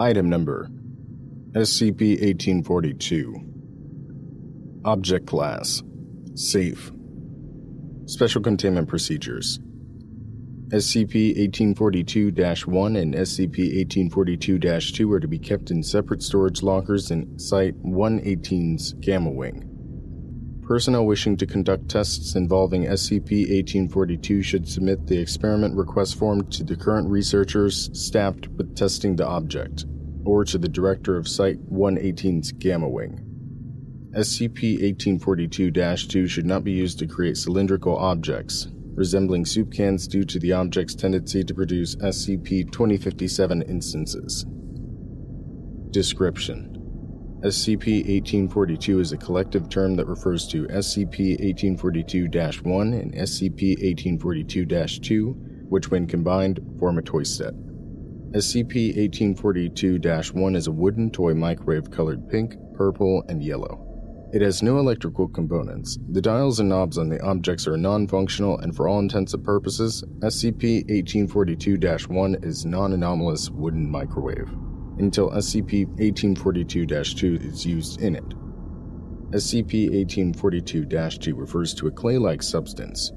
Item Number SCP 1842 Object Class Safe. Special Containment Procedures. SCP 1842 1 and SCP 1842 2 are to be kept in separate storage lockers in Site 118's Gamma Wing. Personnel wishing to conduct tests involving SCP 1842 should submit the experiment request form to the current researchers staffed with testing the object, or to the director of Site 118's Gamma Wing. SCP 1842 2 should not be used to create cylindrical objects, resembling soup cans due to the object's tendency to produce SCP 2057 instances. Description SCP 1842 is a collective term that refers to SCP 1842 1 and SCP 1842 2, which, when combined, form a toy set. SCP 1842 1 is a wooden toy microwave colored pink, purple, and yellow. It has no electrical components. The dials and knobs on the objects are non functional, and for all intents and purposes, SCP 1842 1 is non anomalous wooden microwave until SCP 1842 2 is used in it. SCP 1842 2 refers to a clay like substance,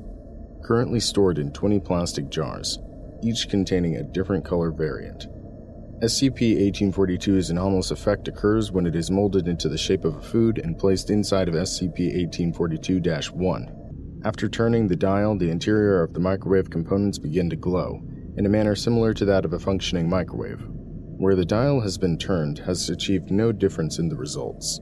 currently stored in 20 plastic jars, each containing a different color variant. SCP 1842's anomalous effect occurs when it is molded into the shape of a food and placed inside of SCP 1842 1. After turning the dial, the interior of the microwave components begin to glow, in a manner similar to that of a functioning microwave where the dial has been turned has achieved no difference in the results.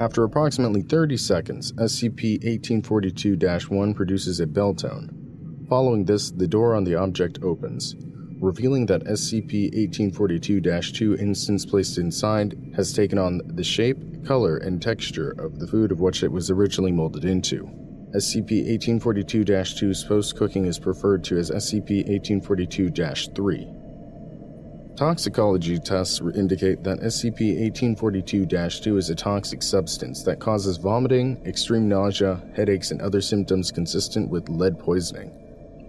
After approximately 30 seconds, SCP 1842 1 produces a bell tone. Following this, the door on the object opens, revealing that SCP 1842 2 instance placed inside has taken on the shape, color, and texture of the food of which it was originally molded into. SCP 1842 2's post cooking is referred to as SCP 1842 3. Toxicology tests indicate that SCP 1842 2 is a toxic substance that causes vomiting, extreme nausea, headaches, and other symptoms consistent with lead poisoning.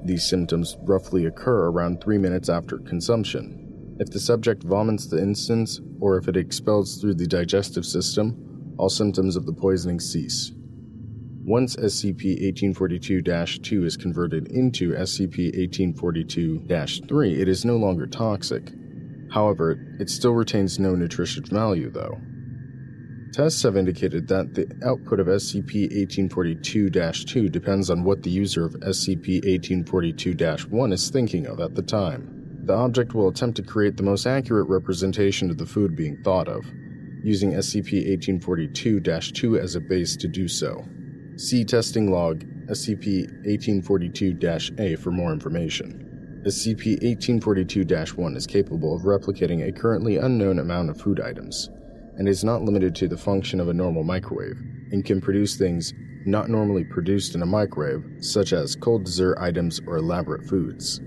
These symptoms roughly occur around three minutes after consumption. If the subject vomits the instance, or if it expels through the digestive system, all symptoms of the poisoning cease. Once SCP 1842 2 is converted into SCP 1842 3, it is no longer toxic. However, it still retains no nutritious value, though. Tests have indicated that the output of SCP 1842 2 depends on what the user of SCP 1842 1 is thinking of at the time. The object will attempt to create the most accurate representation of the food being thought of, using SCP 1842 2 as a base to do so. See testing log SCP 1842 A for more information. SCP 1842 1 is capable of replicating a currently unknown amount of food items, and is not limited to the function of a normal microwave, and can produce things not normally produced in a microwave, such as cold dessert items or elaborate foods.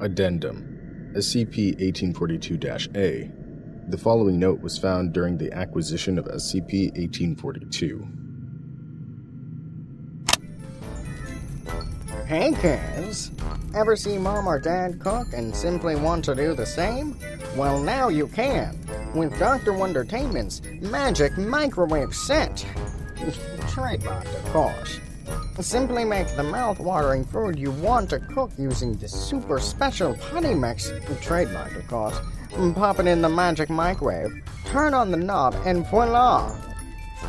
Addendum SCP 1842 A. The following note was found during the acquisition of SCP 1842. Hey kids! Ever see mom or dad cook and simply want to do the same? Well, now you can with Dr. Wondertainment's Magic Microwave Set. Trademarked, of course. Simply make the mouth-watering food you want to cook using the super special Putty Mix, trademarked, of course. Pop it in the magic microwave, turn on the knob, and voila!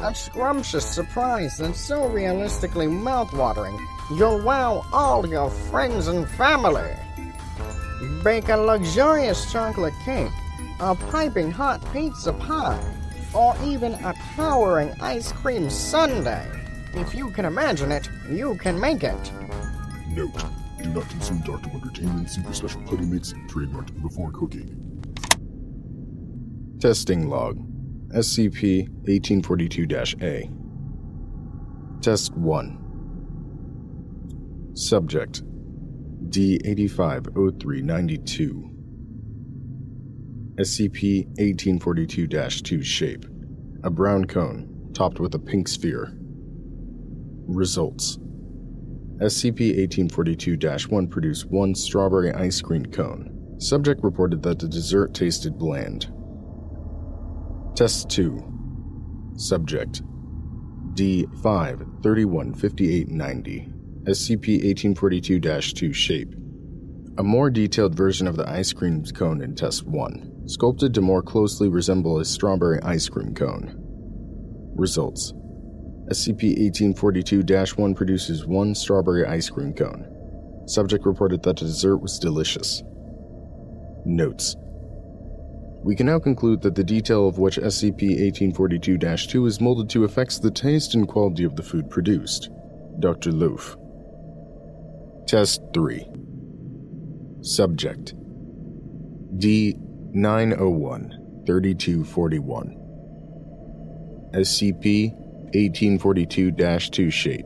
A scrumptious surprise that's so realistically mouth-watering You'll wow all your friends and family. Bake a luxurious chocolate cake, a piping hot pizza pie, or even a towering ice cream sundae. If you can imagine it, you can make it. Note, do not consume Dr. Wondertainment Super Special Putty Mix trademarked before cooking. Testing log SCP 1842 A. Test 1. Subject D850392. SCP 1842 2 shape. A brown cone, topped with a pink sphere. Results SCP 1842 1 produced one strawberry ice cream cone. Subject reported that the dessert tasted bland. Test 2 Subject. D5 315890 SCP 1842 2 Shape. A more detailed version of the ice cream cone in Test 1, sculpted to more closely resemble a strawberry ice cream cone. Results. SCP 1842 1 produces one strawberry ice cream cone. Subject reported that the dessert was delicious. Notes We can now conclude that the detail of which SCP 1842 2 is molded to affects the taste and quality of the food produced. Dr. Loaf. Test 3 Subject D 901 3241 SCP 1842 2 shape.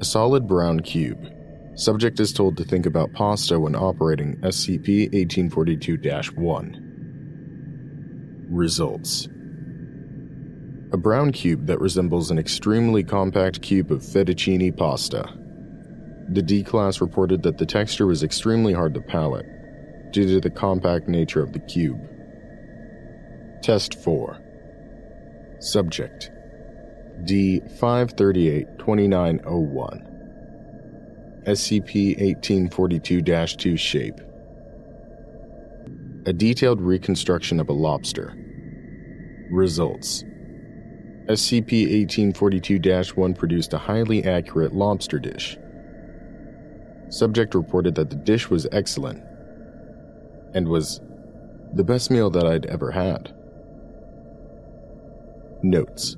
A solid brown cube. Subject is told to think about pasta when operating SCP 1842 1. Results A brown cube that resembles an extremely compact cube of fettuccine pasta. The D class reported that the texture was extremely hard to palate due to the compact nature of the cube. Test 4 Subject D 538 2901 SCP 1842 2 Shape A detailed reconstruction of a lobster. Results SCP 1842 1 produced a highly accurate lobster dish. Subject reported that the dish was excellent and was the best meal that I'd ever had. Notes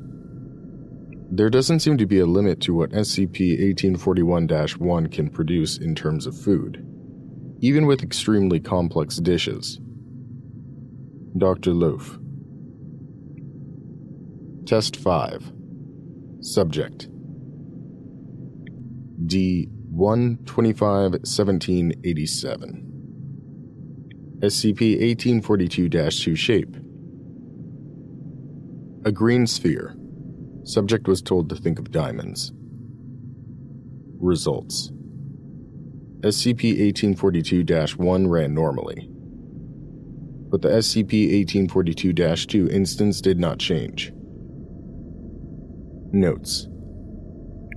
There doesn't seem to be a limit to what SCP 1841 1 can produce in terms of food, even with extremely complex dishes. Dr. Loaf. Test 5 Subject D 125 1787 SCP 1842 2 Shape A green sphere. Subject was told to think of diamonds. Results SCP 1842 1 ran normally, but the SCP 1842 2 instance did not change. Notes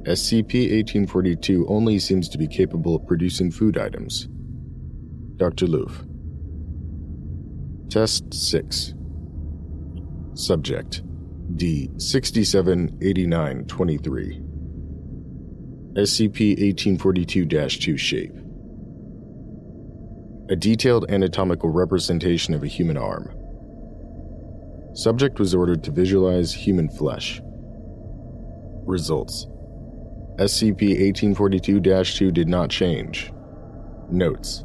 SCP 1842 only seems to be capable of producing food items. Dr. Loof. Test 6 Subject D 678923 SCP 1842 2 Shape A detailed anatomical representation of a human arm. Subject was ordered to visualize human flesh. Results SCP 1842 2 did not change. Notes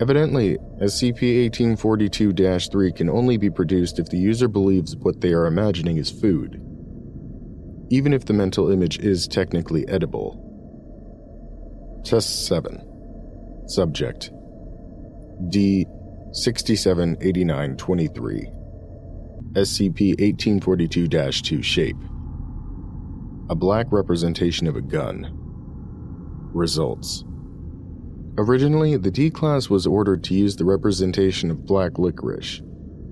Evidently, SCP 1842 3 can only be produced if the user believes what they are imagining is food, even if the mental image is technically edible. Test 7 Subject. D 678923 SCP 1842 2 Shape. A black representation of a gun. Results Originally, the D class was ordered to use the representation of black licorice.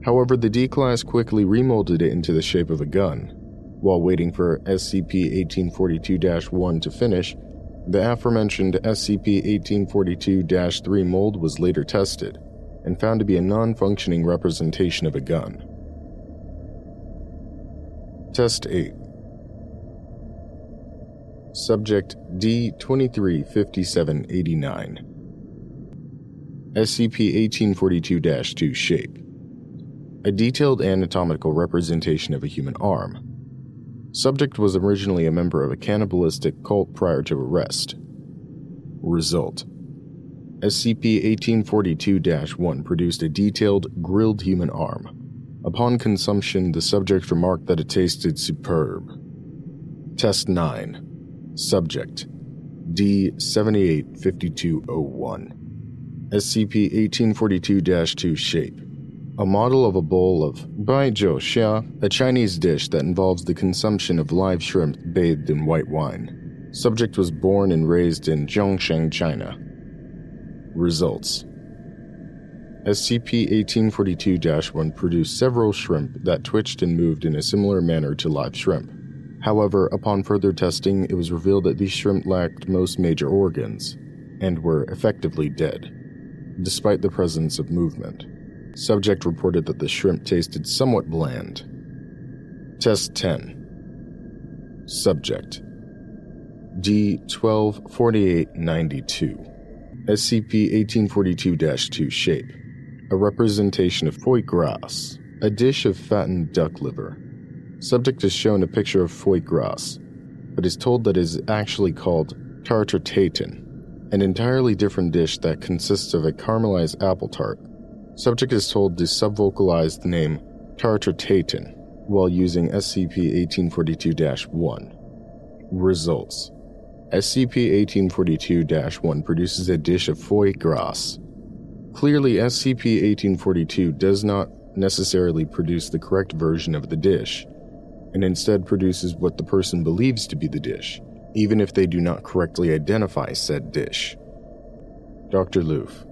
However, the D class quickly remolded it into the shape of a gun. While waiting for SCP 1842 1 to finish, the aforementioned SCP 1842 3 mold was later tested and found to be a non functioning representation of a gun. Test 8 Subject D235789 SCP 1842 2 Shape A detailed anatomical representation of a human arm. Subject was originally a member of a cannibalistic cult prior to arrest. Result SCP 1842 1 produced a detailed, grilled human arm. Upon consumption, the subject remarked that it tasted superb. Test 9 Subject D785201 SCP 1842 2 Shape a model of a bowl of Bai Zhou Xia, a Chinese dish that involves the consumption of live shrimp bathed in white wine. Subject was born and raised in Zhongsheng, China. Results SCP 1842 1 produced several shrimp that twitched and moved in a similar manner to live shrimp. However, upon further testing, it was revealed that these shrimp lacked most major organs and were effectively dead, despite the presence of movement. Subject reported that the shrimp tasted somewhat bland. Test 10 Subject D124892 SCP 1842 2 Shape A representation of foie gras, a dish of fattened duck liver. Subject is shown a picture of foie gras, but is told that it is actually called tartar tatin, an entirely different dish that consists of a caramelized apple tart Subject is told to subvocalize the name Tartar Tatin while using SCP 1842 1. Results SCP 1842 1 produces a dish of foie gras. Clearly, SCP 1842 does not necessarily produce the correct version of the dish, and instead produces what the person believes to be the dish, even if they do not correctly identify said dish. Dr. Loof